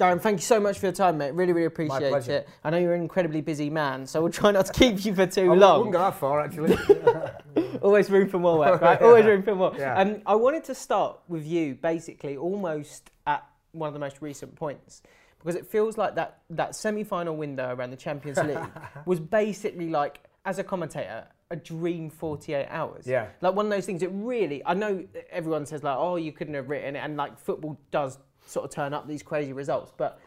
Darren, thank you so much for your time, mate. Really, really appreciate it. I know you're an incredibly busy man, so we'll try not to keep you for too long. I wouldn't go that far, actually. Always room for more work, right? Always room for more. Yeah. Um, I wanted to start with you, basically, almost at one of the most recent points, because it feels like that that semi-final window around the Champions League was basically like, as a commentator, a dream 48 hours. Yeah. Like one of those things. It really. I know everyone says like, oh, you couldn't have written it, and like football does sort of turn up these crazy results, but.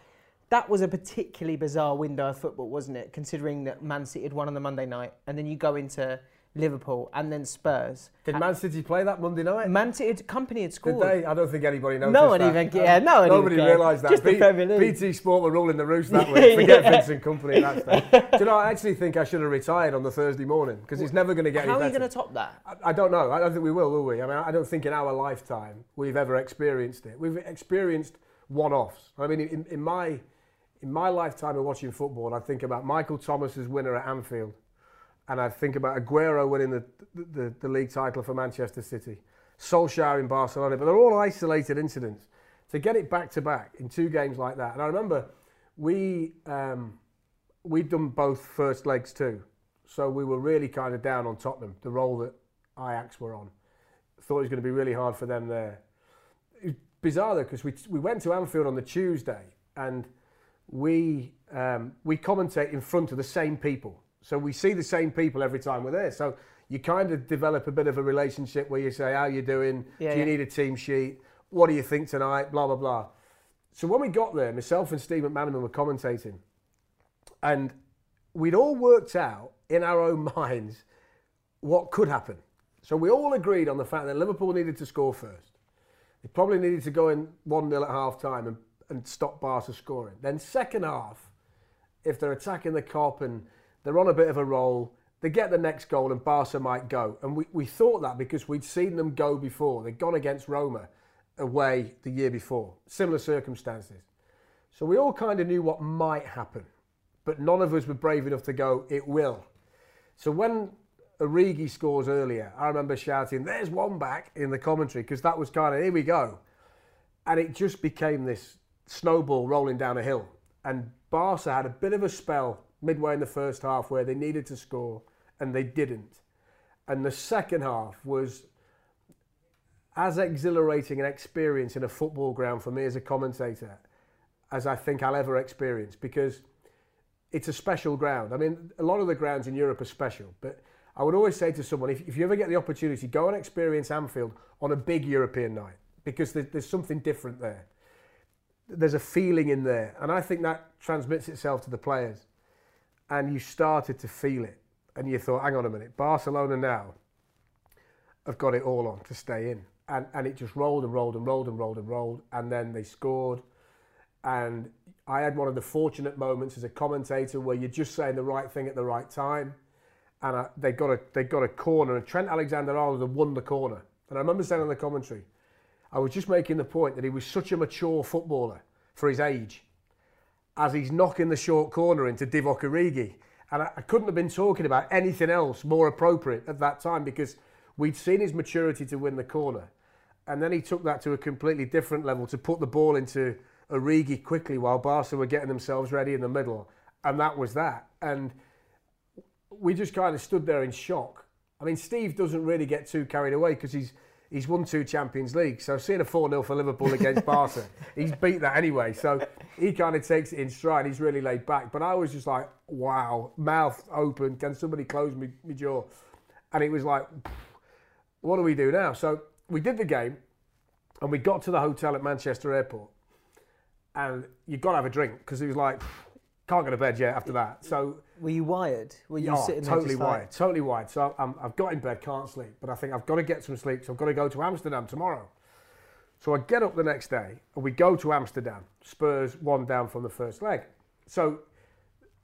That was a particularly bizarre window of football, wasn't it? Considering that Man City had won on the Monday night, and then you go into Liverpool and then Spurs. Did Man City play that Monday night? Man City had, Kompany had Did scored. they? I don't think anybody knows. No one that. even- yeah, no one Nobody realised that. Just the B- Premier League. BT Sport were ruling the roost that week. Forget Yeah. Vincent Kompany at that stage. Do you know, I actually think I should have retired on the Thursday morning because it's never going to get How any are you better. going to top that? I, I don't know. I don't think we will, will we? I mean, I don't think in our lifetime we've ever experienced it. We've experienced one-offs. I mean, in, in my in my lifetime of watching football, I think about Michael Thomas's winner at Anfield, and I think about Aguero winning the the, the, league title for Manchester City, Solskjaer in Barcelona. But they're all isolated incidents. To get it back to back in two games like that, and I remember we um, we'd done both first legs too, so we were really kind of down on Tottenham, the role that Ajax were on. Thought it was going to be really hard for them there. It was bizarre though because we we went to Anfield on the Tuesday and we um, we commentate in front of the same people, so we see the same people every time we're there. So you kind of develop a bit of a relationship where you say, "How you doing? Yeah, Do you yeah. need a team sheet? What do you think tonight?" Blah blah blah. So when we got there, myself and Steve McManaman were commentating, and we'd all worked out in our own minds what could happen. So we all agreed on the fact that Liverpool needed to score first. They probably needed to go in 1 0 at half time and, and stop Barca scoring. Then, second half, if they're attacking the Kop and they're on a bit of a roll, they get the next goal and Barca might go. And we, we thought that because we'd seen them go before. They'd gone against Roma away the year before, similar circumstances. So we all kind of knew what might happen, but none of us were brave enough to go, it will. So when Origi scores earlier, I remember shouting, there's one back in the commentary, because that was kind of, here we go. And it just became this snowball rolling down a hill. And Barca had a bit of a spell midway in the first half where they needed to score and they didn't. And the second half was as exhilarating an experience in a football ground for me as a commentator as I think I'll ever experience because it's a special ground. I mean, a lot of the grounds in Europe are special, but I would always say to someone, if, if you ever get the opportunity, go and experience Anfield on a big European night because there, there's something different there. There's a feeling in there, and I think that transmits itself to the players. And you started to feel it, and you thought, hang on a minute, Barcelona now have got it all on to stay in. And, and it just rolled and rolled and rolled and rolled and rolled, and then they scored. And I had one of the fortunate moments as a commentator where you're just saying the right thing at the right time. And I, they got a they got a corner, and Trent Alexander-Arnold had won the corner. And I remember saying on the commentary, I was just making the point that he was such a mature footballer for his age, as he's knocking the short corner into Divock Origi. And I, I couldn't have been talking about anything else more appropriate at that time because we'd seen his maturity to win the corner. And then he took that to a completely different level to put the ball into Origi quickly while Barca were getting themselves ready in the middle. And that was that. And we just kind of stood there in shock. I mean, Steve doesn't really get too carried away because he's he's won two Champions League. So seeing a 4 0 for Liverpool against Barca, he's beat that anyway. So he kind of takes it in stride. He's really laid back. But I was just like, wow, mouth open. Can somebody close me, me jaw? And it was like, what do we do now? So we did the game and we got to the hotel at Manchester Airport. And you've got to have a drink because it was like, can't go to bed yet after that. So Were you wired? Were you Oh, sitting there totally just like- wired, totally wired. So I'm, I've got in bed, can't sleep, but I think I've got to get some sleep. So I've got to go to Amsterdam tomorrow. So I get up the next day and we go to Amsterdam. Spurs one down from the first leg. So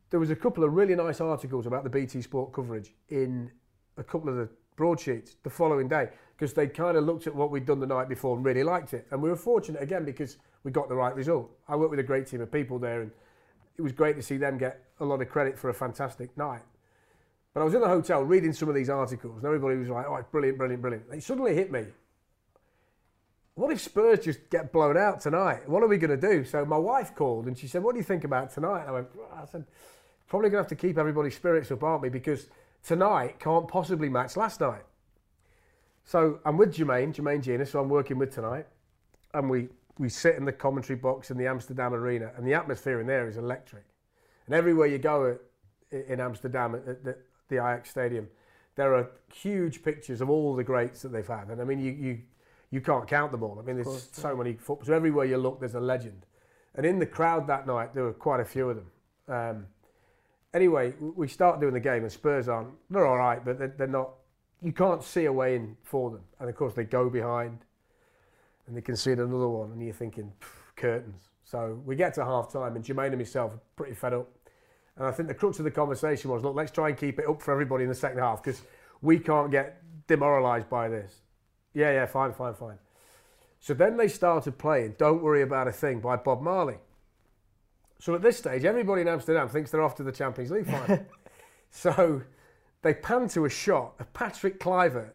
there was a couple of really nice articles about the BT Sport coverage in a couple of the broadsheets the following day because they kind of looked at what we'd done the night before and really liked it. And we were fortunate again because we got the right result. I worked with a great team of people there and it was great to see them get a lot of credit for a fantastic night. But I was in the hotel reading some of these articles, and everybody was like, "Oh, brilliant, brilliant, brilliant." It suddenly hit me. what if Spurs just get blown out tonight? What are we going to do? So my wife called and she said, what do you think about tonight? And I went, I said, probably going to have to keep everybody's spirits up, aren't we? Because tonight can't possibly match last night. So I'm with Jermaine, Jermaine Jenas, who I'm working with tonight, and we, we sit in the commentary box in the Amsterdam Arena, and the atmosphere in there is electric. And everywhere you go at, in Amsterdam at the, the Ajax Stadium, there are huge pictures of all the greats that they've had. And I mean, you, you, you can't count them all. I mean, there's course, so many footballers. So everywhere you look, there's a legend. And in the crowd that night, there were quite a few of them. Um, anyway, we start doing the game, and Spurs aren't. They're all right, but they're, they're not. You can't see a way in for them. And of course, they go behind, and they concede another one, and you're thinking curtains. So we get to half time, and Jermaine and myself are pretty fed up. And I think the crux of the conversation was, look, let's try and keep it up for everybody in the second half because we can't get demoralised by this. Yeah, yeah, fine, fine, fine. So then they started playing Don't Worry About a Thing by Bob Marley. So at this stage, everybody in Amsterdam thinks they're off to the Champions League final. so they pan to a shot of Patrick Kluivert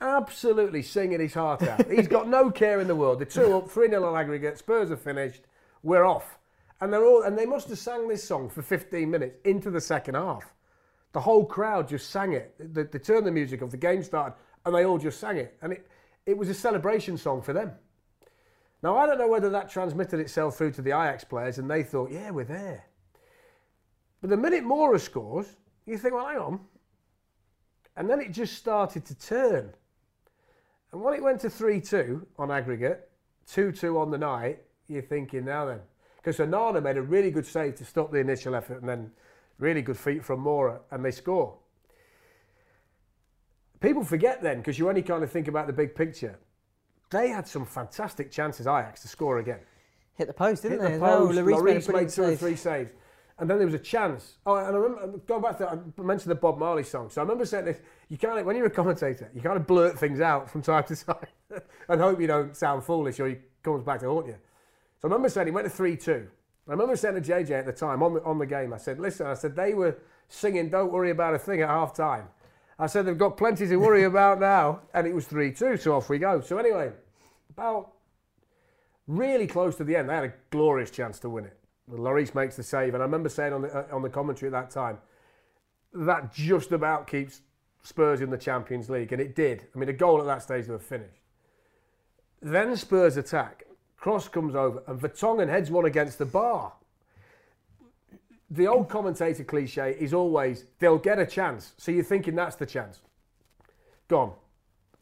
absolutely singing his heart out. He's got no care in the world. The two up, three nil on aggregate, Spurs are finished, we're off. And they're all and they must have sang this song for 15 minutes into the second half. The whole crowd just sang it. They, they turned the music off, the game started, and they all just sang it. And it, it was a celebration song for them. Now, I don't know whether that transmitted itself through to the Ajax players and they thought, yeah, we're there. But the minute Moura scores, you think, well, hang on. And then it just started to turn. And when it went to 3 2 on aggregate, 2 2 on the night, you're thinking, now then. Because Onana made a really good save to stop the initial effort and then really good feet from Moura, and they score. People forget then, because you only kind of think about the big picture they had some fantastic chances, Ajax, to score again. Hit the post, didn't Hit they? The post. Well, Lloris made, made two or three saves. And then there was a chance. Oh, and I remember going back to I mentioned the Bob Marley song. So I remember saying this: you of when you're a commentator, you kind of blurt things out from time to time, and hope you don't sound foolish or he comes back to haunt you. So I remember saying he went to three-two. I remember saying to JJ at the time on the on the game, I said, "Listen," I said they were singing "Don't worry about a thing" at half time. I said they've got plenty to worry about now, and it was three-two. So off we go. So anyway, about really close to the end. They had a glorious chance to win it. Lloris makes the save, and I remember saying on the uh, on the commentary at that time that just about keeps Spurs in the Champions League, and it did. I mean, a goal at that stage they were finished. Then Spurs attack. Cross comes over, and Vertonghen heads one against the bar. The old commentator cliche is always they'll get a chance, so you're thinking that's the chance. Gone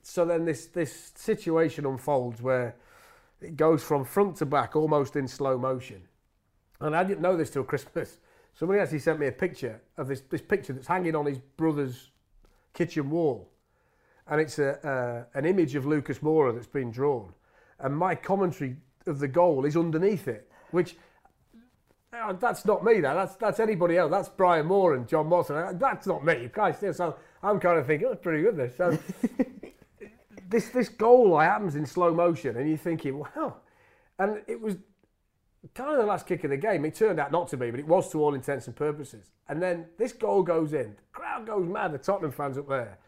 so then this this situation unfolds where it goes from front to back almost in slow motion. And I didn't know this till Christmas. Somebody actually sent me a picture of this, this picture that's hanging on his brother's kitchen wall. And it's a, uh, an image of Lucas Moura that's been drawn. And my commentary of the goal is underneath it, which uh, that's not me. That that's that's anybody else. That's Brian Moore and John Moss. That's not me. Guys, so I'm kind of thinking, oh, that's pretty good. This. So this this goal happens in slow motion, and you're thinking, wow. And it was kind of the last kick of the game. It turned out not to be, but it was to all intents and purposes. And then this goal goes in. The crowd goes mad. The Tottenham fans up there,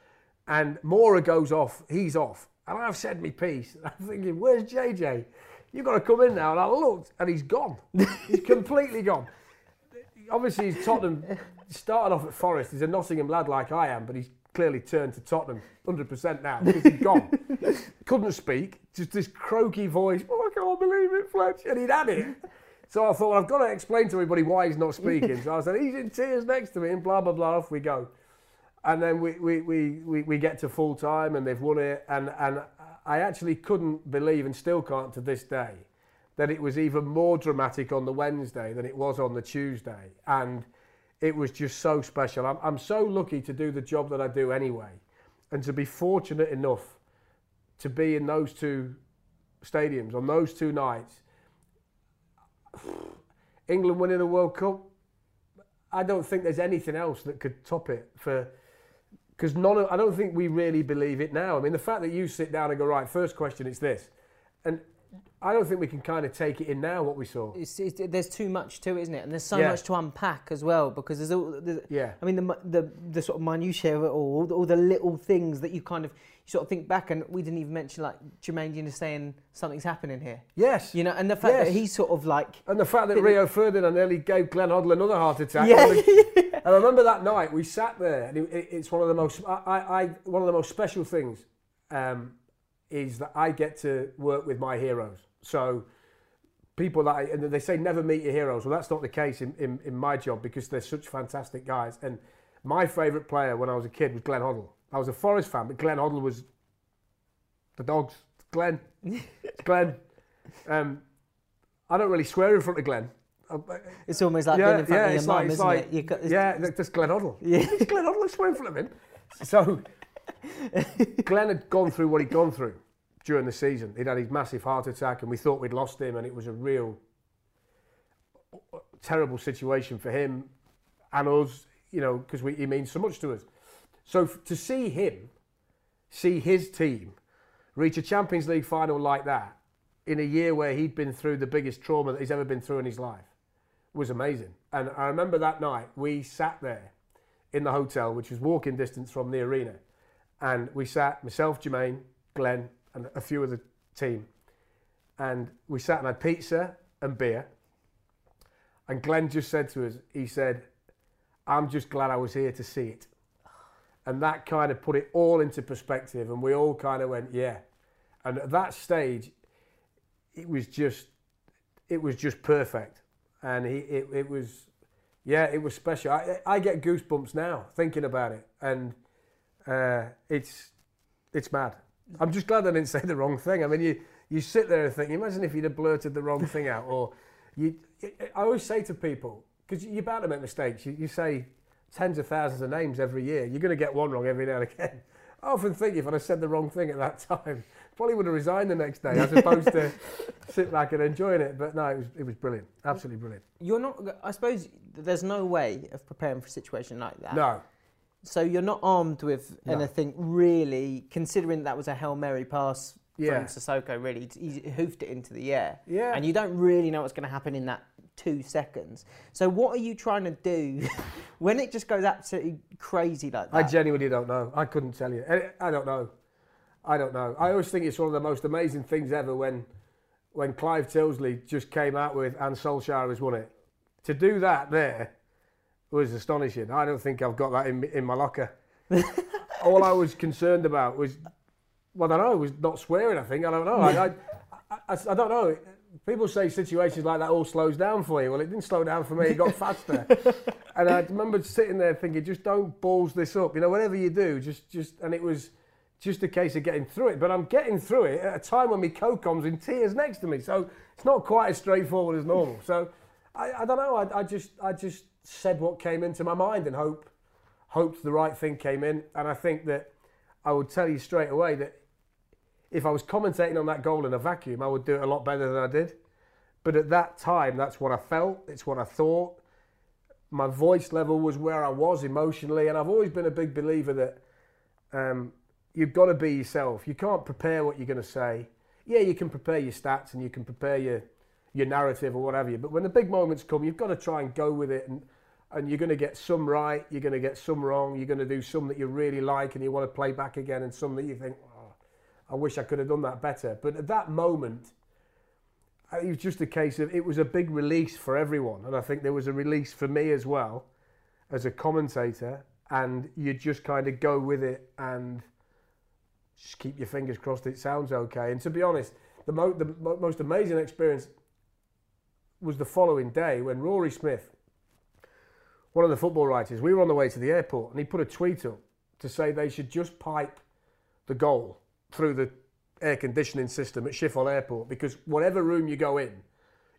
and Moura goes off. He's off. And I've said my piece. I'm thinking, where's JJ? You've got to come in now. And I looked, and he's gone. he's completely gone. Obviously, he's Tottenham started off at Forest. He's a Nottingham lad like I am, but he's clearly turned to Tottenham 100% now because he's gone. Couldn't speak, just this croaky voice. Fletch. And he'd had it. So I thought, well, I've got to explain to everybody why he's not speaking. So I said, he's in tears next to me, and blah, blah, blah, off we go. And then we, we, we, we, we get to full time, and they've won it. And, and I actually couldn't believe, and still can't to this day, that it was even more dramatic on the Wednesday than it was on the Tuesday. And it was just so special. I'm, I'm so lucky to do the job that I do anyway, and to be fortunate enough to be in those two stadiums on those two nights. England winning a World Cup, I don't think there's anything else that could top it for because none of, I don't think we really believe it now. I mean, the fact that you sit down and go right, first question, it's this, and I don't think we can kind of take it in now what we saw. It's, it's, there's too much to it, isn't it? And there's so Yeah. much to unpack as well because there's all. There's, Yeah. I mean, the, the the sort of minutiae of it all, all the, all the little things that you kind of you sort of think back, and we didn't even mention like Jermaine Jenas saying something's happening here. Yes. You know, and the fact that Yes. he's sort of like, And the fact that Rio Ferdinand nearly gave Glenn Hoddle another heart attack. yeah, And I remember that night we sat there, and it, it- it's one of the most I, I, I- one of the most special things um, is that I get to work with my heroes. So people that I, and they say never meet your heroes. Well, that's not the case in, in, in my job because they're such fantastic guys. And my favourite player when I was a kid was Glenn Hoddle. I was a Forest fan, but Glenn Hoddle was the dogs. Glenn, Glenn. Um, I don't really swear in front of Glenn. It's almost like yeah, being in front yeah, of your mum, like, it's isn't like, it? You got, it's- yeah, that's that's Glenn Hoddle. Yeah. it's Glenn Hoddle. I swear in front of him. So, Glenn had gone through what he'd gone through during the season. He'd had his massive heart attack, and we thought we'd lost him, and it was a real terrible situation for him and us, you know, because he means so much to us. So to see him, see his team reach a Champions League final like that in a year where he'd been through the biggest trauma that he's ever been through in his life was amazing. And I remember that night we sat there in the hotel, which was walking distance from the arena, and we sat myself, Jermaine, Glenn, and a few of the team, and we sat and had pizza and beer. And Glenn just said to us, he said, "I'm just glad I was here to see it." And that kind of put it all into perspective, and we all kind of went, "Yeah." And at that stage, it was just, it was just perfect, and he, it, it was, yeah, it was special. I, I get goosebumps now thinking about it, and uh, it's, it's mad. I'm just glad I didn't say the wrong thing. I mean, you, you sit there and think, imagine if you'd have blurted the wrong thing out, or you. I always say to people, because you're bound to make mistakes. You, you say tens of thousands of names every year. You're going to get one wrong every now and again. I often think if I'd have said the wrong thing at that time, probably would have resigned the next day as opposed to sit back and enjoying it. But no, it was it was brilliant, absolutely brilliant. you're not. I suppose there's no way of preparing for a situation like that. No, So you're not armed with No. anything really, considering that was a hail mary pass Yeah. from Sissoko. Really, he hoofed it into the air, yeah, and you don't really know what's going to happen in that two seconds. So what are you trying to do when it just goes absolutely crazy like that? I genuinely don't know. I couldn't tell you. I, I don't know. I don't know. I always think it's one of the most amazing things ever when when Clive Tyldesley just came out with and Solskjaer has won it. To do that there was astonishing. I don't think I've got that in in my locker. All I was concerned about was, well, I don't know, was not swearing. I think I don't know. I, I, I, I don't know. People say situations like that all slows down for you. Well, it didn't slow down for me. It got faster. and I remember sitting there thinking, just don't balls this up. You know, whatever you do, just just. And it was just a case of getting through it. But I'm getting through it at a time when my co-com's in tears next to me. So it's not quite as straightforward as normal. So I, I don't know. I, I just I just said what came into my mind and hope hoped the right thing came in. And I think that I would tell you straight away that if I was commentating on that goal in a vacuum, I would do it a lot better than I did. But at that time, that's what I felt. It's what I thought. My voice level was where I was emotionally, and I've always been a big believer that um, you've got to be yourself. You can't prepare what you're going to say. Yeah, you can prepare your stats and you can prepare your your narrative or whatever you. But when the big moments come, you've got to try and go with it, and and you're going to get some right, you're going to get some wrong, you're going to do some that you really like and you want to play back again, and some that you think, oh, I wish I could have done that better. But at that moment, it was just a case of it was a big release for everyone, and I think there was a release for me as well, as a commentator, and you just kind of go with it and just keep your fingers crossed it sounds okay. And to be honest, the, mo- the mo- most amazing experience was the following day when Rory Smith, one of the football writers, we were on the way to the airport, and he put a tweet up to say they should just pipe the goal through the air conditioning system at Schiphol Airport because whatever room you go in,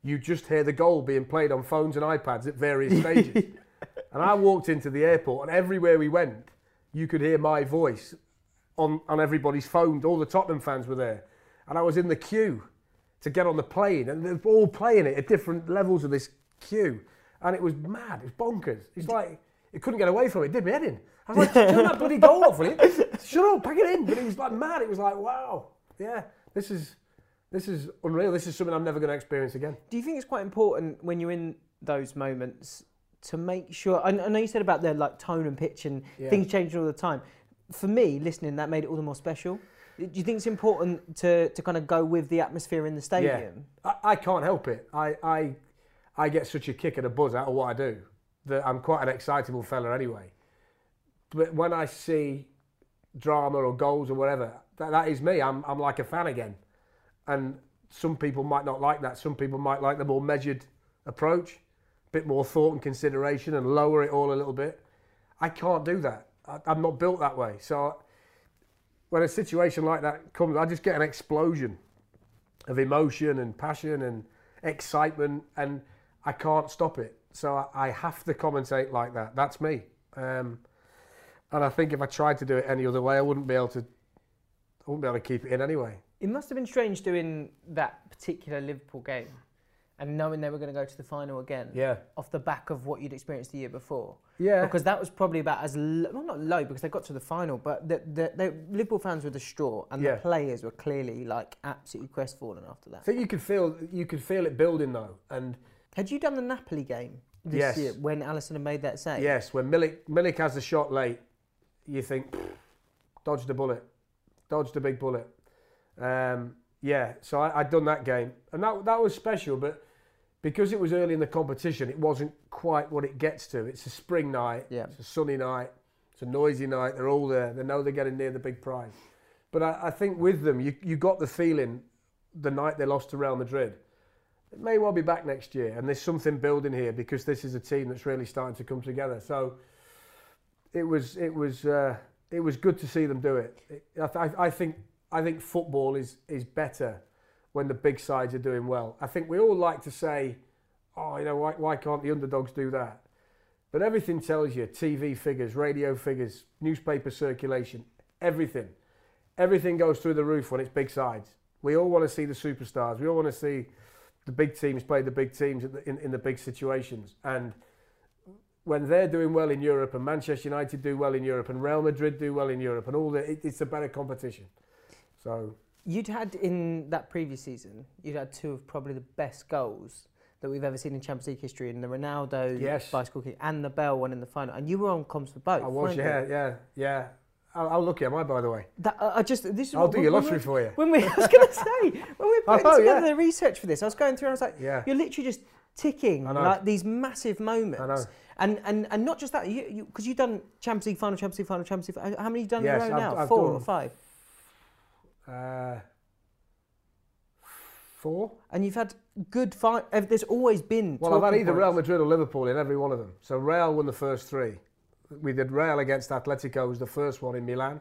you just hear the goal being played on phones and iPads at various stages. and I walked into the airport, and everywhere we went, you could hear my voice on, on everybody's phone. All the Tottenham fans were there. And I was in the queue to get on the plane, and they're all playing it at different levels of this queue. And it was mad, it was bonkers. It's like, it couldn't get away from it, it did me head in. I was like, turn that bloody goal off, will you? Shut up, pack it in. But it was like mad. It was like, wow, yeah, this is This is unreal. This is something I'm never going to experience again. Do you think it's quite important when you're in those moments to make sure? I, I know you said about the like tone and pitch and Yeah. things change all the time. For me, listening, that made it all the more special. Do you think it's important to, to kind of go with the atmosphere in the stadium? I, I can't help it. I, I, I get such a kick and a buzz out of what I do that I'm quite an excitable fella anyway. But when I see drama or goals or whatever, that, that is me. I'm, I'm like a fan again. And some people might not like that. Some people might like the more measured approach, a bit more thought and consideration and lower it all a little bit. I can't do that. I, I'm not built that way. So when a situation like that comes, I just get an explosion of emotion and passion and excitement, and I can't stop it. So I, I have to commentate like that. That's me. Um, and I think if I tried to do it any other way, I wouldn't be able to. I wouldn't be able to keep it in anyway. It must have been strange doing that particular Liverpool game and knowing they were going to go to the final again Yeah, off the back of what you'd experienced the year before. yeah, Because that was probably about as low, well, not low because they got to the final, but the, the, the Liverpool fans were distraught and Yeah. the players were clearly like absolutely crestfallen after that. I think you could feel you could feel it building though, and Had you done the Napoli game this Yes. year when Alisson had made that save? yes, when Milik Milik has the shot late, you think dodged a bullet, dodged a big bullet. Um, yeah, so I, I'd done that game, and that that was special, but because it was early in the competition, it wasn't quite what it gets to. It's a spring night, Yeah. it's a sunny night, it's a noisy night. They're all there. They know they're getting near the big prize. But I, I think with them, you you got the feeling the night they lost to Real Madrid. It may well be back next year, and there's something building here because this is a team that's really starting to come together. So it was it was uh, it was good to see them do it. it I, I think I think football is is better when the big sides are doing well. I think we all like to say, oh, you know, why, why can't the underdogs do that? But everything tells you TV figures, radio figures, newspaper circulation, everything. Everything goes through the roof when it's big sides. We all want to see the superstars. We all want to see the big teams play the big teams in the, in, in the big situations. And when they're doing well in Europe and Manchester United do well in Europe and Real Madrid do well in Europe and all that, it, it's a better competition. So You'd had in that previous season, you'd had two of probably the best goals that we've ever seen in Champions League history in the Ronaldo Yes. bicycle kick and the Bale one in the final. And you were on comms for both. I was, weren't you? yeah, yeah, yeah. How, lucky am I, by the way? That, I I just this is I'll what- do your lottery for you. When we, I was going to say, when we were putting know, together yeah. the research for this, I was going through and I was like, Yeah. you're literally just ticking like these massive moments. I know. And, and and not just that, you because you, you've done Champions League final, Champions League final, Champions League. How many have you done Yes, in a row I've- now? I've Four or five? Uh, four? And you've had good fight. There's always been. Well, I've had either Real. Madrid or Liverpool in every one of them. So Real won the first three. We did Real against Atletico was the first one in Milan.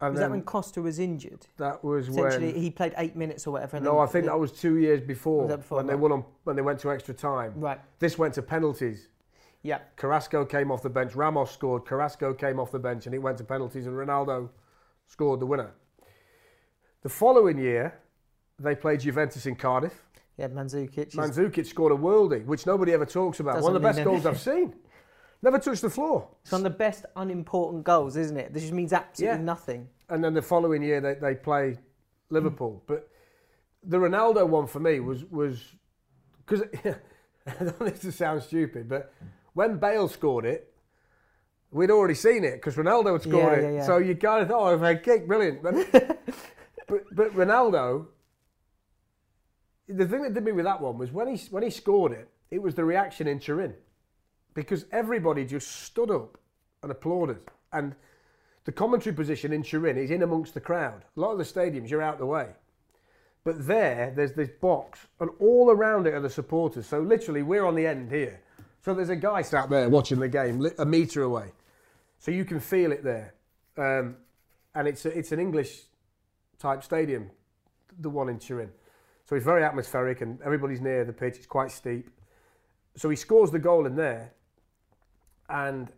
And Was that when Costa was injured? that was Essentially, when. he played eight minutes or whatever. And No, then I think that was two years before, Was that before, when they won on, when they went to extra time. right. This went to penalties. Yeah. Carrasco came off the bench. Ramos scored. Carrasco came off the bench, and it went to penalties, and Ronaldo scored the winner. The following year, they played Juventus in Cardiff. Yeah, Mandzukic. Mandzukic scored a worldie, which nobody ever talks about. One of the best goals I've seen. Never touched the floor. It's one of the best unimportant goals, isn't it? This just means absolutely Yeah. nothing. And then the following year, they, they play Liverpool. Mm. But the Ronaldo one for me was was because I don't this to sound stupid, but when Bale scored it, we'd already seen it because Ronaldo had scored Yeah, it. yeah. So you kind of thought, oh, overhead kick, brilliant. But, but but Ronaldo, the thing that did me with that one was when he when he scored it, it was the reaction in Turin, because everybody just stood up and applauded. And the commentary position in Turin is in amongst the crowd. A lot of the stadiums, you're out the way. But there, there's this box, and all around it are the supporters. So literally, we're on the end here. So there's a guy sat there watching the game, a metre away. So you can feel it there. Um, and it's, a, it's an English type stadium, the one in Turin. So it's very atmospheric, and everybody's near the pitch. It's quite steep. So he scores the goal in there, and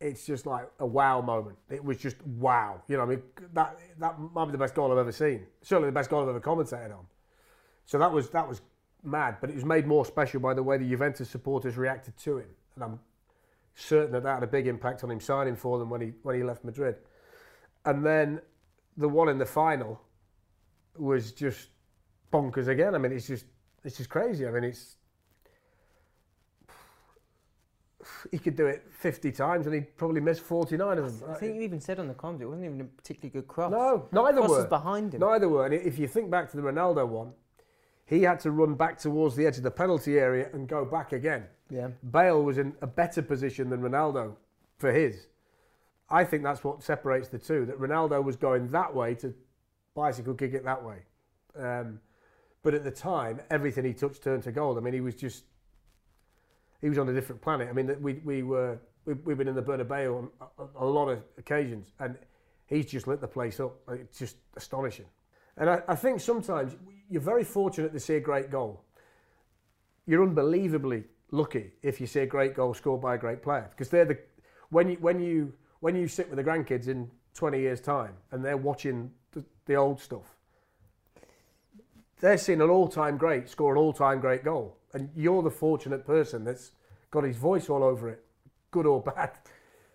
it's just like a wow moment. It was just wow. You know, I mean, that that might be the best goal I've ever seen. Certainly the best goal I've ever commentated on. So that was that was mad, but it was made more special by the way the Juventus supporters reacted to him, and I'm certain that that had a big impact on him signing for them when he when he left Madrid. And then the one in the final was just bonkers again. I mean, it's just it's just crazy. I mean, it's he could do it 50 times and he'd probably miss 49 of them. I think you even said on the comms it wasn't even a particularly good cross. No, neither cross were. was behind him. Neither were. And if you think back to the Ronaldo one, he had to run back towards the edge of the penalty area and go back again. Yeah. Bale was in a better position than Ronaldo for his. I think that's what separates the two. That Ronaldo was going that way to bicycle kick it that way. Um, but at the time, everything he touched turned to gold. I mean, he was just he was on a different planet. I mean, we we were we, we've been in the Bernabeu on a, a lot of occasions, and he's just lit the place up. It's just astonishing. And I, I think sometimes you're very fortunate to see a great goal. You're unbelievably lucky if you see a great goal scored by a great player because they're the when you when you when you sit with the grandkids in 20 years time and they're watching the, the old stuff they're seeing an all-time great score an all-time great goal and you're the fortunate person that's got his voice all over it good or bad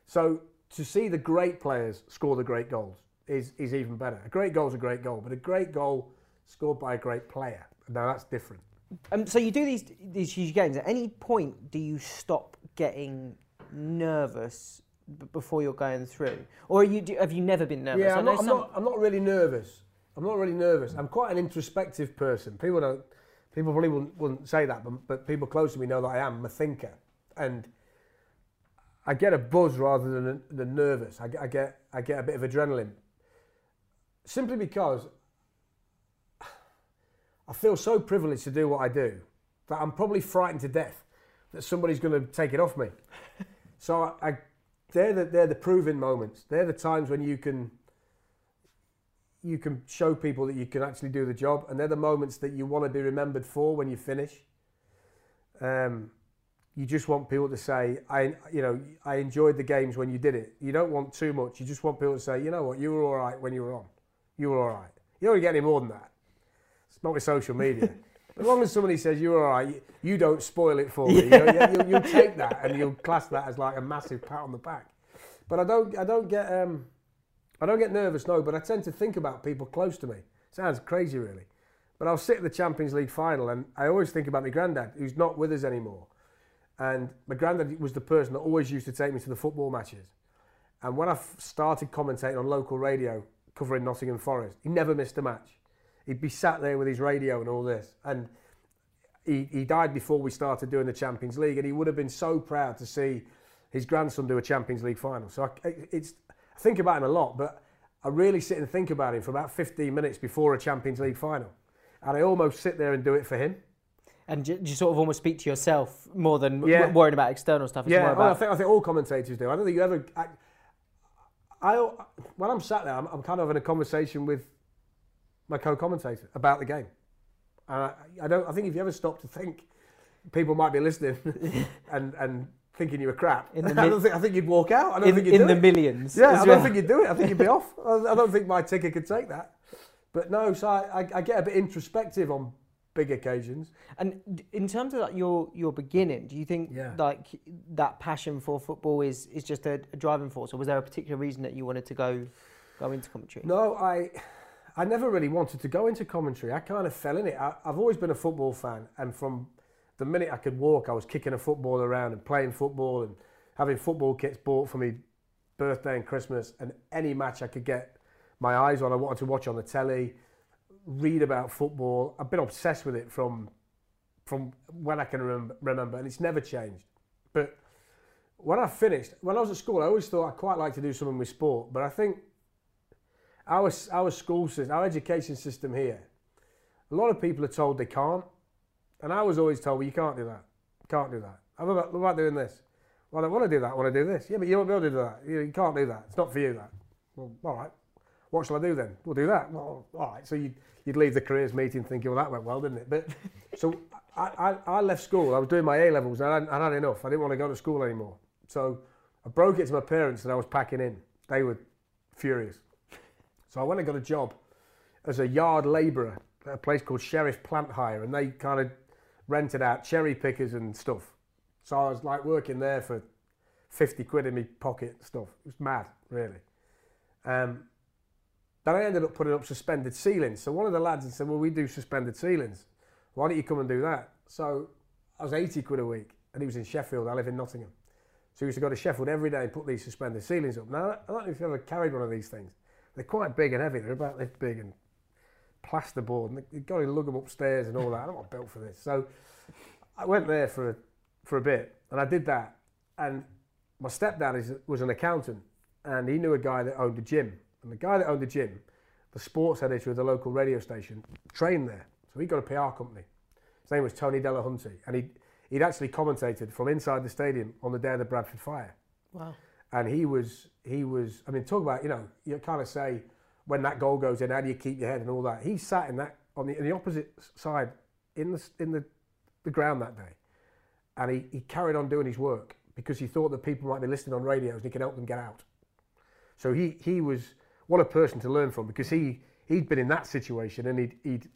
so to see the great players score the great goals is, is even better a great goal is a great goal but a great goal scored by a great player now that's different Um, so you do these these huge games. At any point, do you stop getting nervous b- before you're going through, or are you do, have you never been nervous? Yeah, I'm not, I'm, some- not, I'm not really nervous. I'm not really nervous. I'm quite an introspective person. People don't. People probably wouldn't, wouldn't say that, but, but people close to me know that I am. I'm a thinker, and I get a buzz rather than, than nervous. I, get- I get I get a bit of adrenaline, simply because I feel so privileged to do what I do that I'm probably frightened to death that somebody's going to take it off me. so I, I they're the, they're the proving moments. They're the times when you can you can show people that you can actually do the job, and they're the moments that you want to be remembered for when you finish. Um, you just want people to say, "I, you know, I enjoyed the games when you did it." You don't want too much. You just want people to say, "You know what? You were all right when you were on. You were all right." You don't get any more than that. It's not with social media. as long as somebody says you're all right, you, don't spoil it for me. You know, you, you'll take that and you'll class that as like a massive pat on the back. But I don't, I don't get, um, I don't get nervous, no. But I tend to think about people close to me. Sounds crazy, really. But I'll sit at the Champions League final, and I always think about my granddad, who's not with us anymore. And my granddad was the person that always used to take me to the football matches. And when I started commentating on local radio, covering Nottingham Forest, he never missed a match. He'd be sat there with his radio and all this. And he, he died before we started doing the Champions League, and he would have been so proud to see his grandson do a Champions League final. So I, it's, think about him a lot, but I really sit and think about him for about 15 minutes before a Champions League final. And I almost sit there and do it for him. and you, you sort of almost speak to yourself more than Yeah. w- worrying about external stuff. It's Yeah, well, I think I think all commentators do. I don't think you ever. I, I when I'm sat there, I'm, I'm kind of having a conversation with my co-commentator about the game. And I, I don't. I think if you ever stop to think, people might be listening and and thinking you were crap. In the I don't think. I think you'd walk out. I don't in, think you'd in the it. millions. Yeah, I well. don't think you'd do it. I think you'd be off. I I don't think my ticket could take that. But no, so I, I, get a bit introspective on big occasions. And in terms of like your your beginning, do you think Yeah. like that passion for football is is just a, a driving force, or was there a particular reason that you wanted to go go into commentary? No, I, I never really wanted to go into commentary. I kind of fell in it. I, I've always been a football fan, and from the minute I could walk, I was kicking a football around and playing football and having football kits bought for me birthday and Christmas, and any match I could get my eyes on, I wanted to watch on the telly, read about football. I've been obsessed with it from from when I can remember, remember and it's never changed. But when I finished, when I was at school, I always thought I'd quite like to do something with sport, but I think our, our school system, our education system here, a lot of people are told they can't. And I was always told, well, you can't do that. Can't do that. What about, about doing this? Well, I don't want to do that. I want to do this. Yeah, but you won't be able to do that. You, you can't do that. It's not for you, that. Well, all right. What shall I do then? We'll do that. Well, all right. So you'd, you'd leave the careers meeting thinking, well, that went well, didn't it? But so I, I, I left school. I was doing my A levels and I hadn't, I had enough. I didn't want to go to school anymore. So I broke it to my parents that I was packing in. They were furious. So I went and got a job as a yard labourer at a place called Sheriff Plant Hire, and they kind of rented out cherry pickers and stuff. So I was like working there for 50 quid in my pocket and stuff. It was mad, really. Um, Then I ended up putting up suspended ceilings. So one of the lads said, Well, we do suspended ceilings. Why don't you come and do that? So I was 80 quid a week, and he was in Sheffield. I live in Nottingham. So he used to go to Sheffield every day and put these suspended ceilings up. Now, I don't know if you've ever carried one of these things. They're quite big and heavy. They're about this big and plasterboard. And you've got to lug them upstairs and all that. I'm not built for this. So I went there for a, for a bit, and I did that. And my stepdad is, was an accountant, and he knew a guy that owned a gym. And the guy that owned the gym, the sports editor of the local radio station, trained there. So he got a PR company. His name was Tony Delahunty, and he he'd actually commentated from inside the stadium on the day of the Bradford fire. Wow. And he was he was I mean talk about you know you kind of say when that goal goes in how do you keep your head and all that. He sat in that on the, the opposite side in the in the, the ground that day, and he, he carried on doing his work because he thought that people might be listening on radios and he could help them get out. So he he was what a person to learn from because he he'd been in that situation and he'd he'd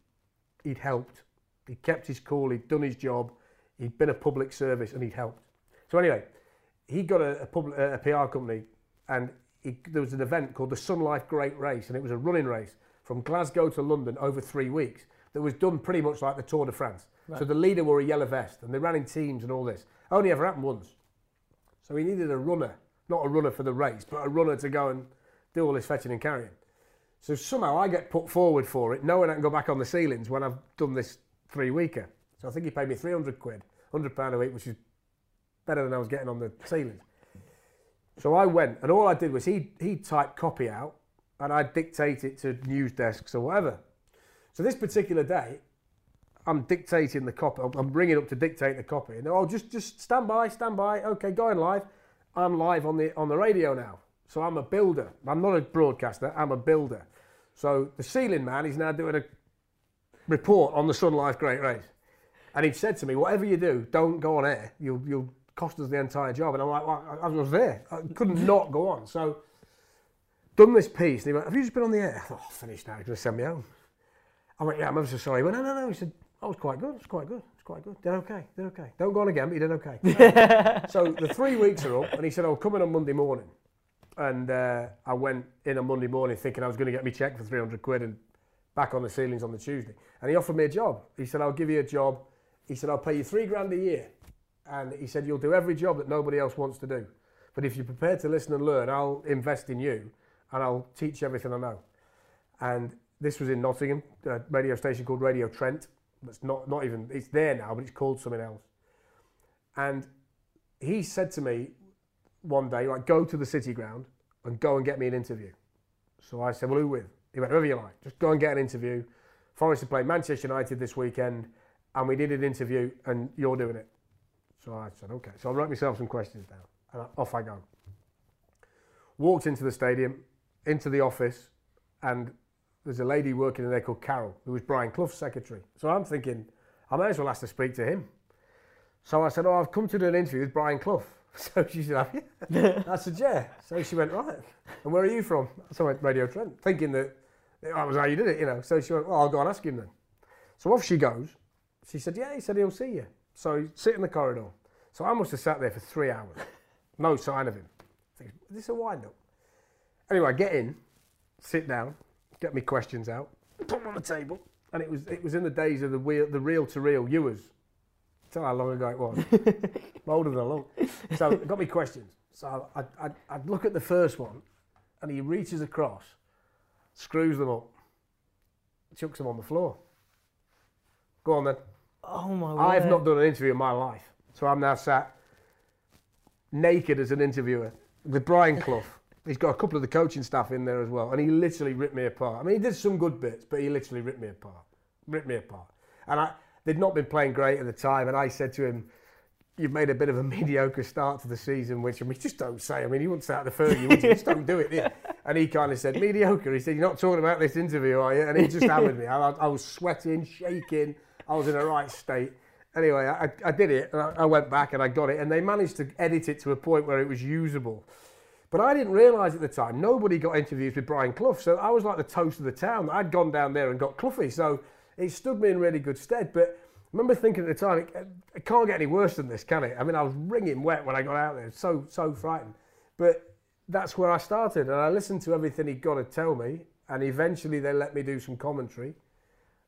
he'd helped. He kept his cool. He'd done his job. He'd been a public service and he'd helped. So anyway, he got a, a, public, a PR company and he, there was an event called the Sun Life Great Race and it was a running race from Glasgow to London over three weeks that was done pretty much like the Tour de France. Right. So the leader wore a yellow vest and they ran in teams and all this. Only ever happened once. So he needed a runner, not a runner for the race, but a runner to go and do all this fetching and carrying. So somehow I get put forward for it, knowing I can go back on the ceilings when I've done this three weeker. So I think he paid me 300 quid, 100 pound a week, which is better than I was getting on the ceilings. So I went, and all I did was he he typed copy out, and I dictate it to news desks or whatever. So this particular day, I'm dictating the copy. I'm bringing up to dictate the copy, and oh, just just stand by, stand by. Okay, going live. I'm live on the on the radio now. So I'm a builder. I'm not a broadcaster. I'm a builder. So the ceiling man is now doing a report on the Sun Life Great Race. And he said to me, whatever you do, don't go on air. You'll, you'll cost us the entire job. And I'm like, well, I was there. I couldn't not go on. So done this piece. And he went, have you just been on the air? I thought, oh, finished now. He's going to send me home. I went, yeah, I'm ever so sorry. He went, no, no, no. He said, I was quite good. It's quite good. It's quite good. Did okay. Did okay. Don't go on again, but you did okay. so the three weeks are up. And he said, I'll come in on Monday morning. And uh, I went in on Monday morning thinking I was going to get me check for 300 quid and back on the ceilings on the Tuesday. And he offered me a job. He said, I'll give you a job. He said, I'll pay you three grand a year. And he said, You'll do every job that nobody else wants to do. But if you're prepared to listen and learn, I'll invest in you and I'll teach you everything I know. And this was in Nottingham, a radio station called Radio Trent. It's not, not even, it's there now, but it's called something else. And he said to me one day, like, go to the city ground and go and get me an interview. So I said, well, who with? He went, whoever you like, just go and get an interview. Forest to play Manchester United this weekend, and we did an interview, and you're doing it. So I said, okay. So I wrote myself some questions down, and off I go. Walked into the stadium, into the office, and there's a lady working in there called Carol, who was Brian Clough's secretary. So I'm thinking, I may as well ask to speak to him. So I said, oh, I've come to do an interview with Brian Clough. So she said, have you? I said, yeah. So she went, right. And where are you from? So I went, Radio Trent, thinking that that was how you did it, you know. So she went, well, I'll go and ask him then. So off she goes. She said, yeah, he said he'll see you. So sit in the corridor. So I must have sat there for three hours. No sign of him. Is this a wind up? Anyway, I get in, sit down, get me questions out, put them on the table. And it was it was in the days of the wheel, the reel to reel Uhers. Tell how long ago it was. older than a. So got me questions. So I'd, I'd, I'd look at the first one, and he reaches across, screws them up, chucks them on the floor. Go on then. Oh my I've not done an interview in my life. So I'm now sat naked as an interviewer with Brian Clough. He's got a couple of the coaching staff in there as well. And he literally ripped me apart. I mean, he did some good bits, but he literally ripped me apart. Ripped me apart. And I, they'd not been playing great at the time. And I said to him, You've made a bit of a mediocre start to the season, which I mean, just don't say. I mean, he wouldn't say out the 30, you? just don't do it. Yeah. And he kind of said, Mediocre. He said, You're not talking about this interview, are you? And he just hammered me. I, I was sweating, shaking. I was in a right state. Anyway, I, I did it, and I, I went back and I got it, and they managed to edit it to a point where it was usable. But I didn't realise at the time, nobody got interviews with Brian Clough, so I was like the toast of the town. I'd gone down there and got Cloughie, so it stood me in really good stead. But I remember thinking at the time, it, it can't get any worse than this, can it? I mean, I was wringing wet when I got out there, so, so frightened. But that's where I started, and I listened to everything he'd got to tell me, and eventually they let me do some commentary.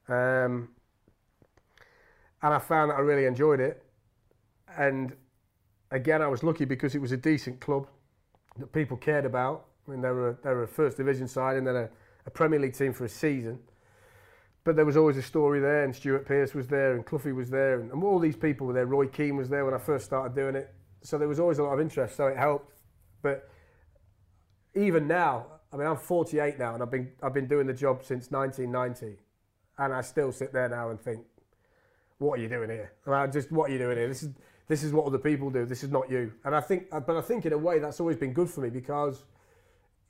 Um, and I found that I really enjoyed it. And again, I was lucky because it was a decent club that people cared about. I mean, they were they were a first division side and then a, a Premier League team for a season. But there was always a story there, and Stuart Pearce was there, and Cloughie was there, and, and all these people were there. Roy Keane was there when I first started doing it. So there was always a lot of interest, so it helped. But even now, I mean, I'm 48 now, and I've been I've been doing the job since 1990, and I still sit there now and think, what are you doing here? I mean, just what are you doing here? This is this is what other people do. This is not you. And I think, but I think in a way that's always been good for me because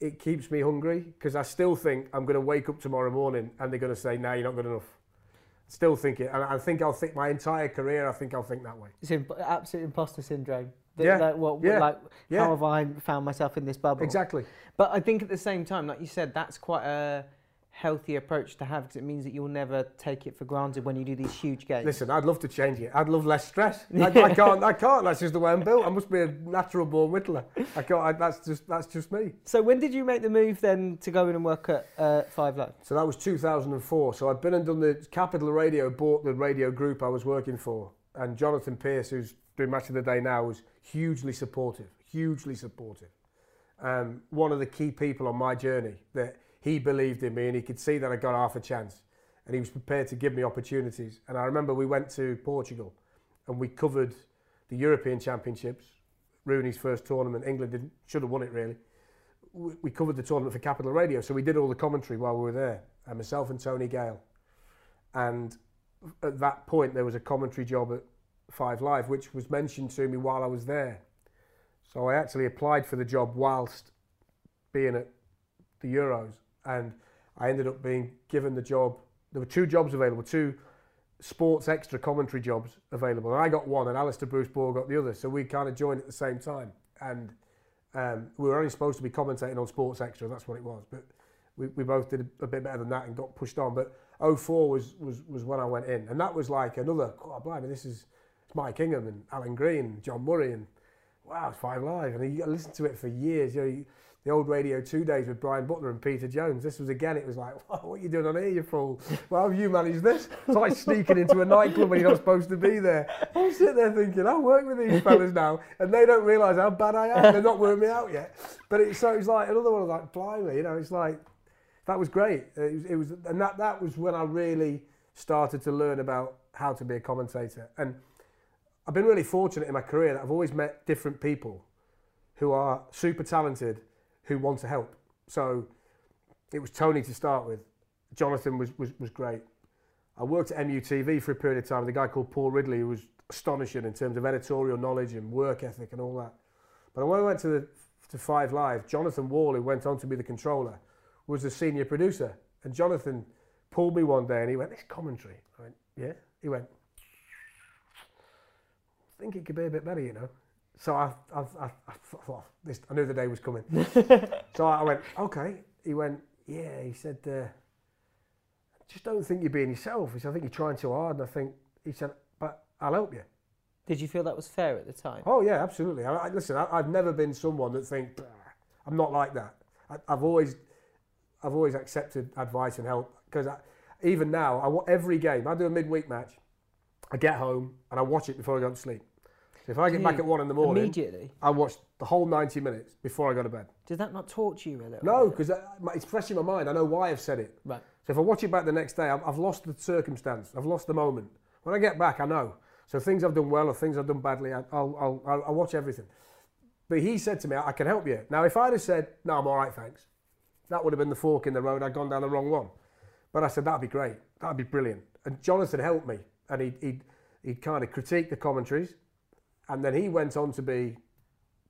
it keeps me hungry. Because I still think I'm going to wake up tomorrow morning and they're going to say, "No, you're not good enough." Still think it, and I think I'll think my entire career. I think I'll think that way. It's imp- absolute imposter syndrome. That- Yeah, Like, what, yeah, like, yeah. how have I found myself in this bubble? Exactly. But I think at the same time, like you said, that's quite a healthy approach to have because it means that you'll never take it for granted when you do these huge games. Listen, I'd love to change it. I'd love less stress. I, I can't. I can't. That's just the way I'm built. I must be a natural born whittler. I can't. I, that's just that's just me. So when did you make the move then to go in and work at uh, Five Live? So that was 2004. So I'd been and done the Capital Radio, bought the radio group I was working for, and Jonathan Pearce, who's doing Match of the Day now, was hugely supportive, hugely supportive. Um, one of the key people on my journey that he believed in me and he could see that I got half a chance, and he was prepared to give me opportunities. And I remember we went to Portugal, and we covered the European Championships, Rooney's first tournament. England should have won it really we we covered the tournament for Capital Radio, so we did all the commentary while we were there, and myself and Tony Gale. And at that point, there was a commentary job at Five Live, which was mentioned to me while I was there. So I actually applied for the job whilst being at the Euros, and I ended up being given the job. There were two jobs available, two sports extra commentary jobs available, and I got one, and Alistair Bruce Ball got the other. So we kind of joined at the same time, and um, we were only supposed to be commentating on Sports Extra, that's what it was. But we, we both did a, bit better than that and got pushed on. But 04 was, was, was when I went in. And that was like another, oh, blimey, this is it's Mike Ingham and Alan Green John Murray. And wow, it's Five Live. And you listened to it for years. You know, you, the old Radio 2 days with Bryon Butler and Peter Jones. This was again, it was like, what are you doing on here, you fool? Well, how have you managed this? It's like sneaking into a nightclub when you're not supposed to be there. I'm sitting there thinking, I work with these fellas now, and they don't realise how bad I am. They're not working me out yet. But it, so it's like another one of like, blimey, you know, it's like, that was great. It was, it was and that, that was when I really started to learn about how to be a commentator. And I've been really fortunate in my career that I've always met different people who are super talented who want to help. So it was Tony to start with. Jonathan was, was, was great. I worked at MUTV for a period of time with a guy called Paul Ridley who was astonishing in terms of editorial knowledge and work ethic and all that. But when I went to, the, to Five Live, Jonathan Wall, who went on to be the controller, was the senior producer. And Jonathan pulled me one day and he went, This commentary. I went, Yeah. He went, I think it could be a bit better, you know. So I, I, I, I thought, this, I knew the day was coming. so I went, okay. He went, yeah. He said, uh, just don't think you're being yourself. He said, I think you're trying too hard. And I think, he said, but I'll help you. Did you feel that was fair at the time? Oh yeah, absolutely. I, I, listen, I, I've never been someone that think I'm not like that. I, I've always, I've always accepted advice and help because even now, I every game I do a midweek match, I get home and I watch it before I go to sleep. So if I get back at one in the morning, Immediately. I watch the whole 90 minutes before I go to bed. Did that not torture you a little? No, because uh, it's fresh in my mind. I know why I've said it. Right. So if I watch it back the next day, I've, I've lost the circumstance. I've lost the moment. When I get back, I know. So things I've done well or things I've done badly, I, I'll, I'll, I'll, I'll watch everything. But he said to me, I can help you. Now, if I'd have said, no, I'm all right, thanks, that would have been the fork in the road. I'd gone down the wrong one. But I said, that'd be great. That'd be brilliant. And Jonathan helped me. And he'd, he'd, he'd kind of critique the commentaries. And then he went on to be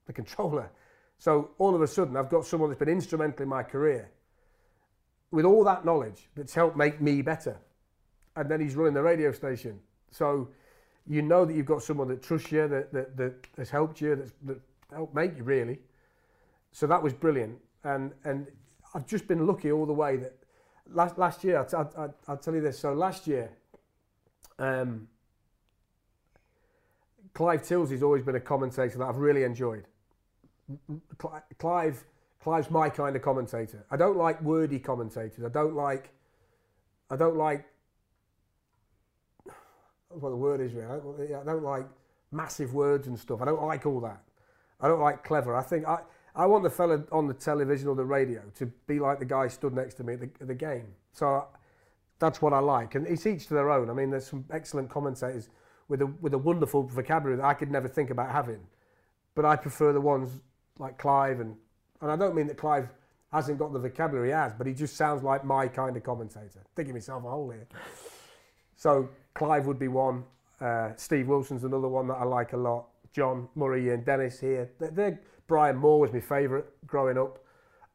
the controller. So all of a sudden, I've got someone that's been instrumental in my career with all that knowledge that's helped make me better. And then he's running the radio station. So you know that you've got someone that trusts you, that, that, that has helped you, that's, that helped make you really. So that was brilliant. And, and I've just been lucky all the way that last, last year, I'll, I'll tell you this. So last year, um, Clive Tyldesley's always been a commentator that I've really enjoyed. Clive, Clive's my kind of commentator. I don't like wordy commentators. I don't like. I don't like. What the word is really. I don't, I like massive words and stuff. I don't like all that. I don't like clever. I think I, I want the fella on the television or the radio to be like the guy stood next to me at the, at the game. So that's what I like. And it's each to their own. I mean, there's some excellent commentators with a, with a wonderful vocabulary that I could never think about having. But I prefer the ones like Clive. And, and I don't mean that Clive hasn't got the vocabulary he has, but he just sounds like my kind of commentator. Thinking myself a hole here. So Clive would be one. Uh, Steve Wilson's another one that I like a lot. John Murray and Dennis here. They're, they're, Brian Moore was my favourite growing up.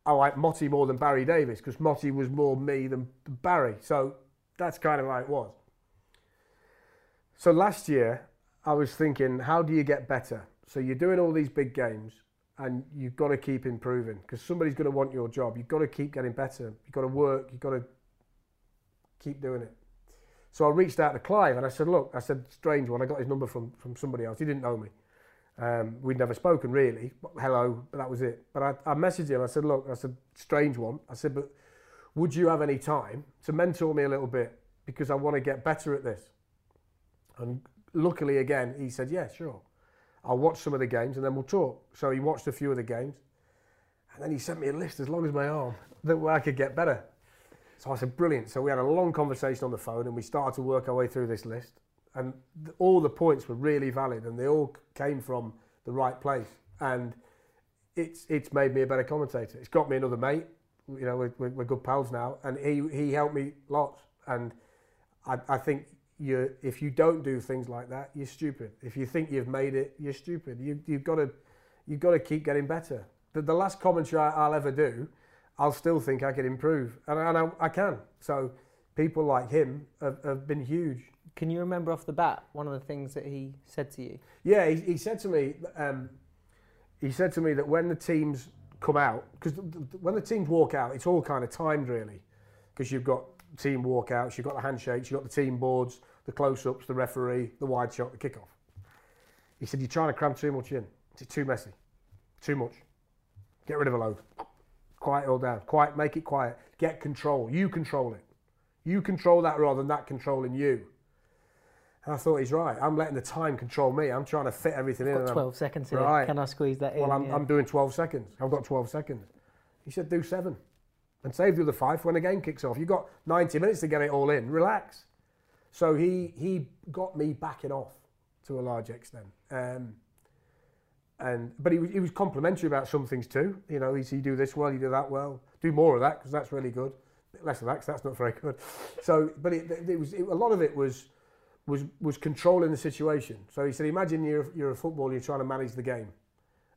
I like Motty more than Barry Davies because Motty was more me than Barry. So that's kind of how it was. So last year, I was thinking, how do you get better? So you're doing all these big games and you've got to keep improving because somebody's going to want your job. You've got to keep getting better. You've got to work. You've got to keep doing it. So I reached out to Clive and I said, look, I said, strange one. I got his number from, from somebody else. He didn't know me. Um, we'd never spoken really. Hello, but that was it. But I, I messaged him. I said, look, I said, strange one. I said, but would you have any time to mentor me a little bit because I want to get better at this? And luckily, again, he said, yeah, sure. I'll watch some of the games and then we'll talk. So he watched a few of the games. And then he sent me a list as long as my arm that I could get better. So I said, brilliant. So we had a long conversation on the phone and we started to work our way through this list. And th- all the points were really valid and they all came from the right place. And it's, it's made me a better commentator. It's got me another mate. You know, we're, we're good pals now. And he, he helped me lots. And I, I think you if you don't do things like that, you're stupid. If you think you've made it, you're stupid. You, you've got to you've got to keep getting better. The, the last commentary I, will ever do, I'll still think I can improve, and, and I, I, can. So people like him have, have, been huge. Can you remember off the bat one of the things that he said to you? Yeah, he, he said to me. Um, he said to me that when the teams come out, because when the teams walk out, it's all kind of timed really, because you've got team walkouts, you've got the handshakes, you've got the team boards, the close-ups, the referee, the wide shot, the kickoff. He said, you're trying to cram too much in. It's too messy. Too much. Get rid of a load. Quiet it all down. Quiet, make it quiet. Get control. You control it. You control that rather than that controlling you. And I thought he's right. I'm letting the time control me. I'm trying to fit everything I've in. Got 12 seconds here. Right. Can I squeeze that in? Well, I'm, yeah. I'm doing 12 seconds. I've got 12 seconds. He said, do seven and save the other five when the game kicks off. You've got 90 minutes to get it all in. Relax. So he he got me backing off to a large extent. Um, and but he was, he was complimentary about some things too. You know, he you do this well, you do that well, do more of that because that's really good. Less of that because that's not very good. So, but it, it was it, a lot of it was was was controlling the situation. So he said, imagine you're you're a footballer, you're trying to manage the game.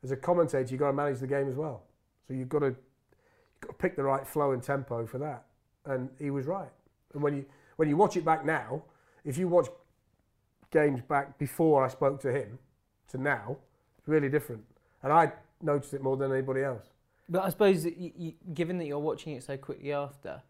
As a commentator, you've got to manage the game as well. So you've got to, you've got to pick the right flow and tempo for that. And he was right. And when you when you watch it back now, if you watch games back before I spoke to him to now, it's really different. And I noticed it more than anybody else. But I suppose, that you, you, given that you're watching it so quickly after,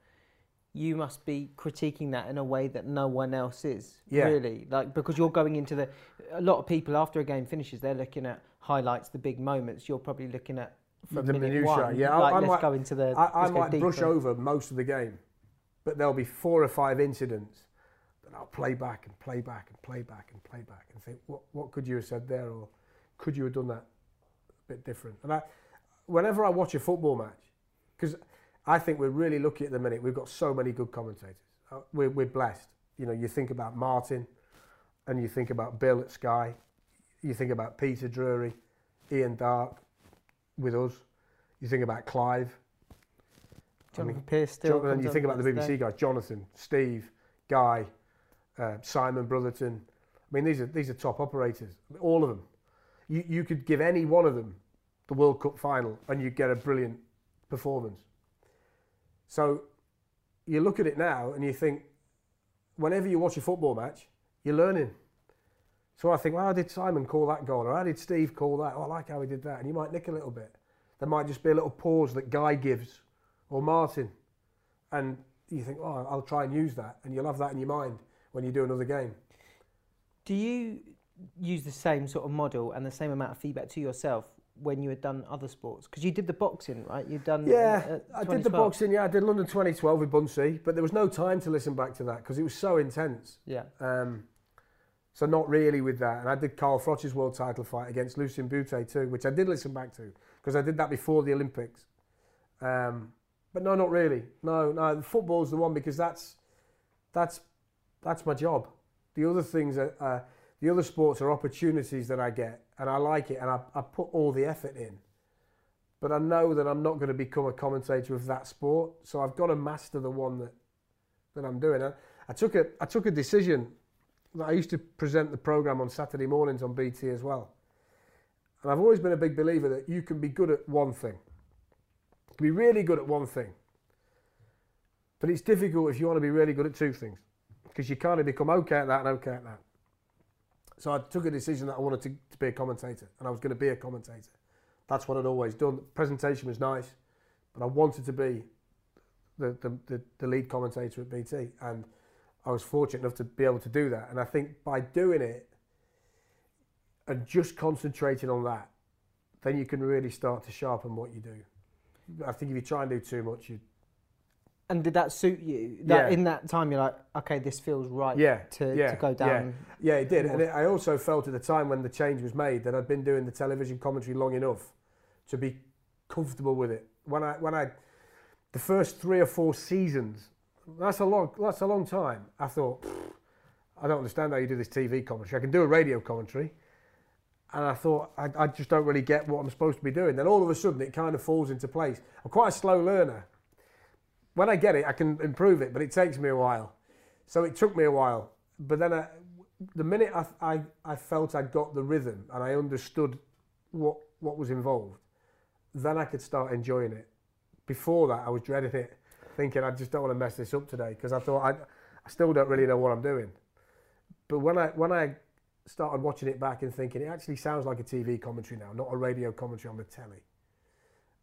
you must be critiquing that in a way that no one else is. Yeah. Really, like because you're going into the. A lot of people after a game finishes, they're looking at highlights, the big moments. You're probably looking at from the minute minutiae. one. Yeah, like, I, I let's might, go into the. I, I might brush over most of the game, but there'll be four or five incidents that I'll play back and play back and play back and play back and think, what, what could you have said there, or could you have done that a bit different? And I, whenever I watch a football match, because I think we're really lucky at the minute, we've got so many good commentators. Uh, we're, we're blessed. You know, you think about Martin, and you think about Bill at Sky, you think about Peter Drury, Ian Darke with us, you think about Clive. Jonathan I mean, Pearce still. and you think about the BBC guys, Jonathan, Steve, Guy, uh, Simon Brotherton. I mean, these are these are top operators, all of them. You you could give any one of them the World Cup final, and you get a brilliant performance. So you look at it now, and you think, whenever you watch a football match, you're learning. So I think, well, how did Simon call that goal, or how did Steve call that? Oh, I like how he did that, and you might nick a little bit. There might just be a little pause that Guy gives, or Martin, and you think, oh, I'll try and use that, and you'll have that in your mind when you do another game. Do you use the same sort of model and the same amount of feedback to yourself when you had done other sports? Because you did the boxing, right? You'd done Yeah, uh, I did the boxing. Yeah, I did London 2012 with Buncey, but there was no time to listen back to that because it was so intense. Yeah, Um, so not really with that. And I did Carl Froch's world title fight against Lucian Bute too, which I did listen back to because I did that before the Olympics. Um, but no, not really. No, no. Football's the one because that's that's that's my job. The other things are uh, the other sports are opportunities that I get, and I like it, and I, I put all the effort in. But I know that I'm not going to become a commentator of that sport, so I've got to master the one that that I'm doing. I, I took a I took a decision that I used to present the program on Saturday mornings on BT as well. And I've always been a big believer that you can be good at one thing. Can be really good at one thing. But it's difficult if you want to be really good at two things. Because you kind of become okay at that and okay at that. So I took a decision that I wanted to, to be a commentator and I was going to be a commentator. That's what I'd always done. The presentation was nice, but I wanted to be the, the, the, the lead commentator at BT. And I was fortunate enough to be able to do that. And I think by doing it and just concentrating on that, then you can really start to sharpen what you do. I think if you try and do too much, you and did that suit you? That Yeah. in that time, you're like, okay, this feels right Yeah, to, yeah, to go down. Yeah, it did. And it, I also felt at the time when the change was made that I'd been doing the television commentary long enough to be comfortable with it. When I when I the first three or four seasons, that's a long that's a long time. I thought, I don't understand how you do this TV commentary. I can do a radio commentary. And I thought, I, I just don't really get what I'm supposed to be doing. Then all of a sudden, it kind of falls into place. I'm quite a slow learner. When I get it, I can improve it, but it takes me a while. So it took me a while. But then I, the minute I, I, I felt I got the rhythm and I understood what, what was involved, then I could start enjoying it. Before that, I was dreading it, thinking I just don't want to mess this up today because I thought I, I still don't really know what I'm doing. But when I, when I started watching it back and thinking it actually sounds like a TV commentary now, not a radio commentary on the telly.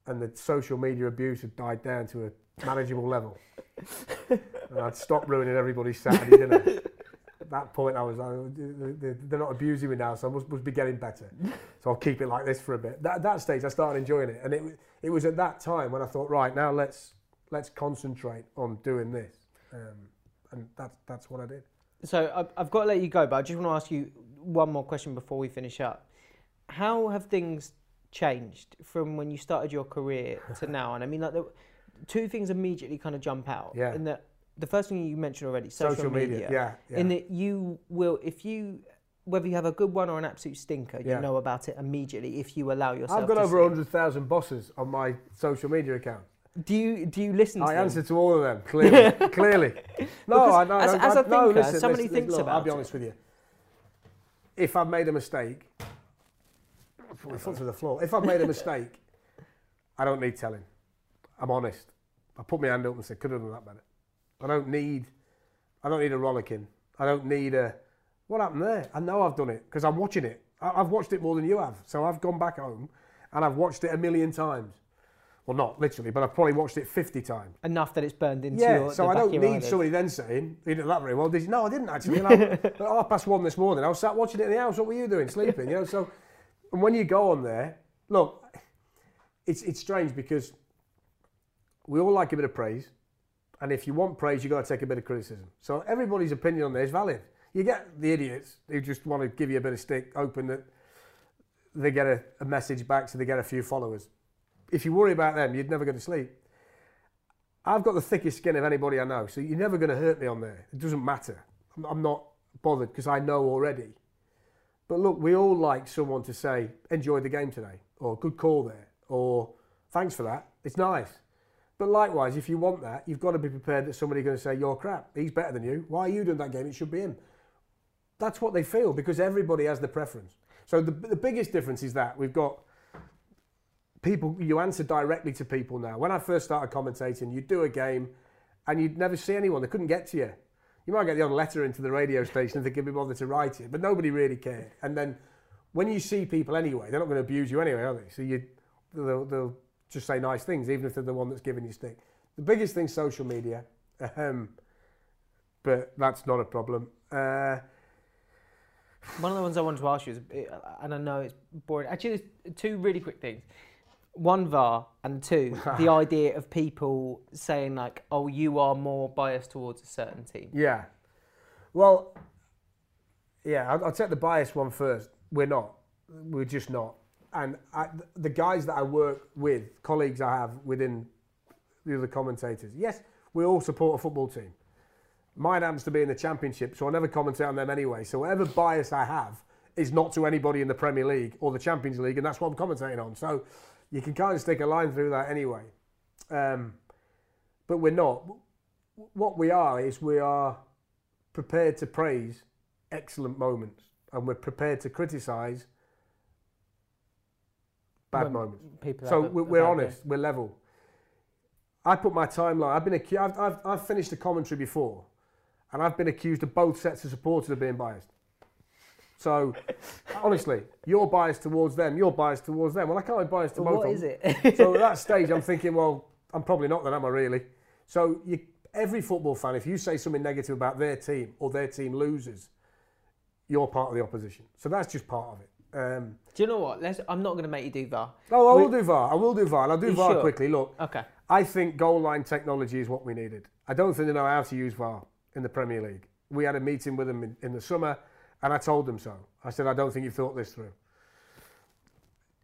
And the social media abuse had died down to a manageable level. and I'd stopped ruining everybody's Saturday dinner. At that point, I was like, "They- they're not abusing me now, so I must, must be getting better. So I'll keep it like this for a bit. That, at that stage, I started enjoying it, and it, it was at that time when I thought, right now let's let's concentrate on doing this, um, and that's that's what I did. So I've got to let you go, but I just want to ask you one more question before we finish up. How have things changed from when you started your career to now? And I mean, like, the, two things immediately kind of jump out. Yeah. In that, the first thing you mentioned already, social, media. yeah, yeah. In that you will, if you, whether you have a good one or an absolute stinker, Yeah. you know about it immediately if you allow yourself. I've got to over see 100,000 bosses on my social media account. Do you do you listen to I them? answer to all of them, clearly. clearly. No, Because I know. as- I, as a I, no, uh, listen, somebody listen, thinks look, I'll about be it. honest with you. If I've made a mistake, my foot to the floor. If I've made a mistake, I don't need telling. I'm honest. I put my hand up and say, could have done that better. I don't need, I don't need a rollicking. I don't need a, what happened there? I know I've done it because I'm watching it. I, I've watched it more than you have. So I've gone back home and I've watched it a million times. Well, not literally, but I've probably watched it 50 times. enough that it's burned into your Yeah, your so I don't need somebody then saying, you did that very well. Did you? No, I didn't actually. Know, at half past one this morning, I was sat watching it in the house. What were you doing? Sleeping, you know? So, and when you go on there, look, it's, it's strange because we all like a bit of praise. And if you want praise, you've got to take a bit of criticism. So everybody's opinion on there is valid. You get the idiots who just want to give you a bit of stick, hoping that they get a, a message back so they get a few followers. If you worry about them, you'd never go to sleep. I've got the thickest skin of anybody I know, so you're never going to hurt me on there. It doesn't matter. I'm- I'm not bothered because I know already. But look, we all like someone to say, enjoy the game today, or good call there, or thanks for that. It's nice. But likewise, if you want that, you've got to be prepared that somebody's going to say, you're crap. He's better than you. Why are you doing that game? It should be him. That's what they feel because everybody has the preference. So the, the biggest difference is that we've got people, you answer directly to people now. When I first started commentating, you'd do a game and you'd never see anyone. They couldn't get to you. You might get the odd letter into the radio station if they could be bothered to write it, but nobody really cared. And then when you see people anyway, they're not going to abuse you anyway, are they? So you, they'll, they'll just say nice things, even if they're the one that's giving you stick. The biggest thing, social media, um, but that's not a problem. Uh, One of the ones I wanted to ask you is, and I know it's boring. Actually, there's two really quick things. One VAR and two the idea of people saying like, "Oh, you are more biased towards a certain team." Yeah. Well, yeah, I'll, I'll take the bias one first. We're not. We're just not. And I, the guys that I work with, colleagues I have within the other commentators, yes, we all support a football team. Mine happens to be in the Championship, so I never commentate on them anyway. So whatever bias I have is not to anybody in the Premier League or the Champions League, and that's what I'm commentating on. So you can kind of stick a line through that anyway. Um, but we're not. What we are is we are prepared to praise excellent moments, and we're prepared to criticise bad When moments. So we're, we're honest, we're level. I put my timeline. I've been acu- I've, I've, I've finished a commentary before, and I've been accused of both sets of supporters of being biased. So, honestly, you're biased towards them. You're biased towards them. Well, I can't be biased to both. what is it? so at that stage, I'm thinking, well, I'm probably not. Then am I really? So you, every football fan, if you say something negative about their team or their team loses, you're part of the opposition. So that's just part of it. Um, Do you know what? Let's. I'm not going to make you do VAR. oh, I We- will do VAR. I will do VAR. And I'll do VAR sure? quickly. Look, Okay. I think goal line technology is what we needed. I don't think they know how to use VAR in the Premier League. We had a meeting with them in, in the summer, and I told them so. I said, I don't think you've thought this through.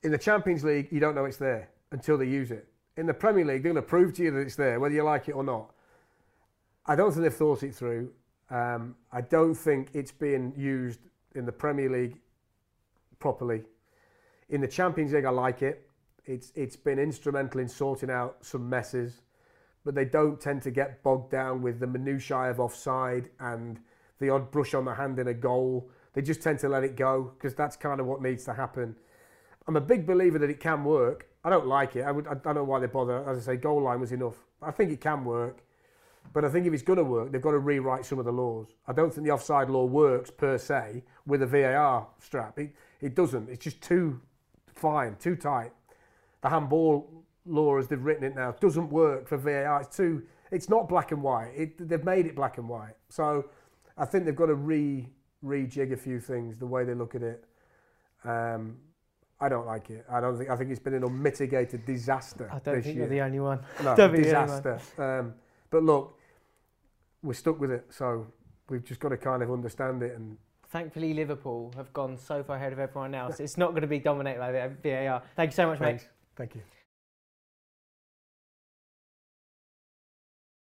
In the Champions League, you don't know it's there until they use it. In the Premier League, they're going to prove to you that it's there, whether you like it or not. I don't think they've thought it through. Um, I don't think it's being used in the Premier League properly. In the Champions League, I like it. It's it's been instrumental in sorting out some messes, but they don't tend to get bogged down with the minutiae of offside and the odd brush on the hand in a goal. They just tend to let it go because that's kind of what needs to happen. I'm a big believer that it can work. I don't like it. I, would, I don't know why they bother. As I say, goal line was enough. I think it can work. But I think if it's going to work, they've got to rewrite some of the laws. I don't think the offside law works per se with a VAR strap. It, it doesn't. It's just too fine, too tight. The handball law, as they've written it now, doesn't work for VAR. It's too. It's not black and white. It, they've made it black and white. So I think they've got to re rejig a few things the way they look at it. Um, I don't like it. I don't think. I think it's been an unmitigated disaster I don't think year. you're the only one. No, disaster. Um, but look, we're stuck with it, so we've just got to kind of understand it. And Thankfully, Liverpool have gone so far ahead of everyone else. It's not going to be dominated by the VAR. Thank you so much, mate. thanks. Thank you.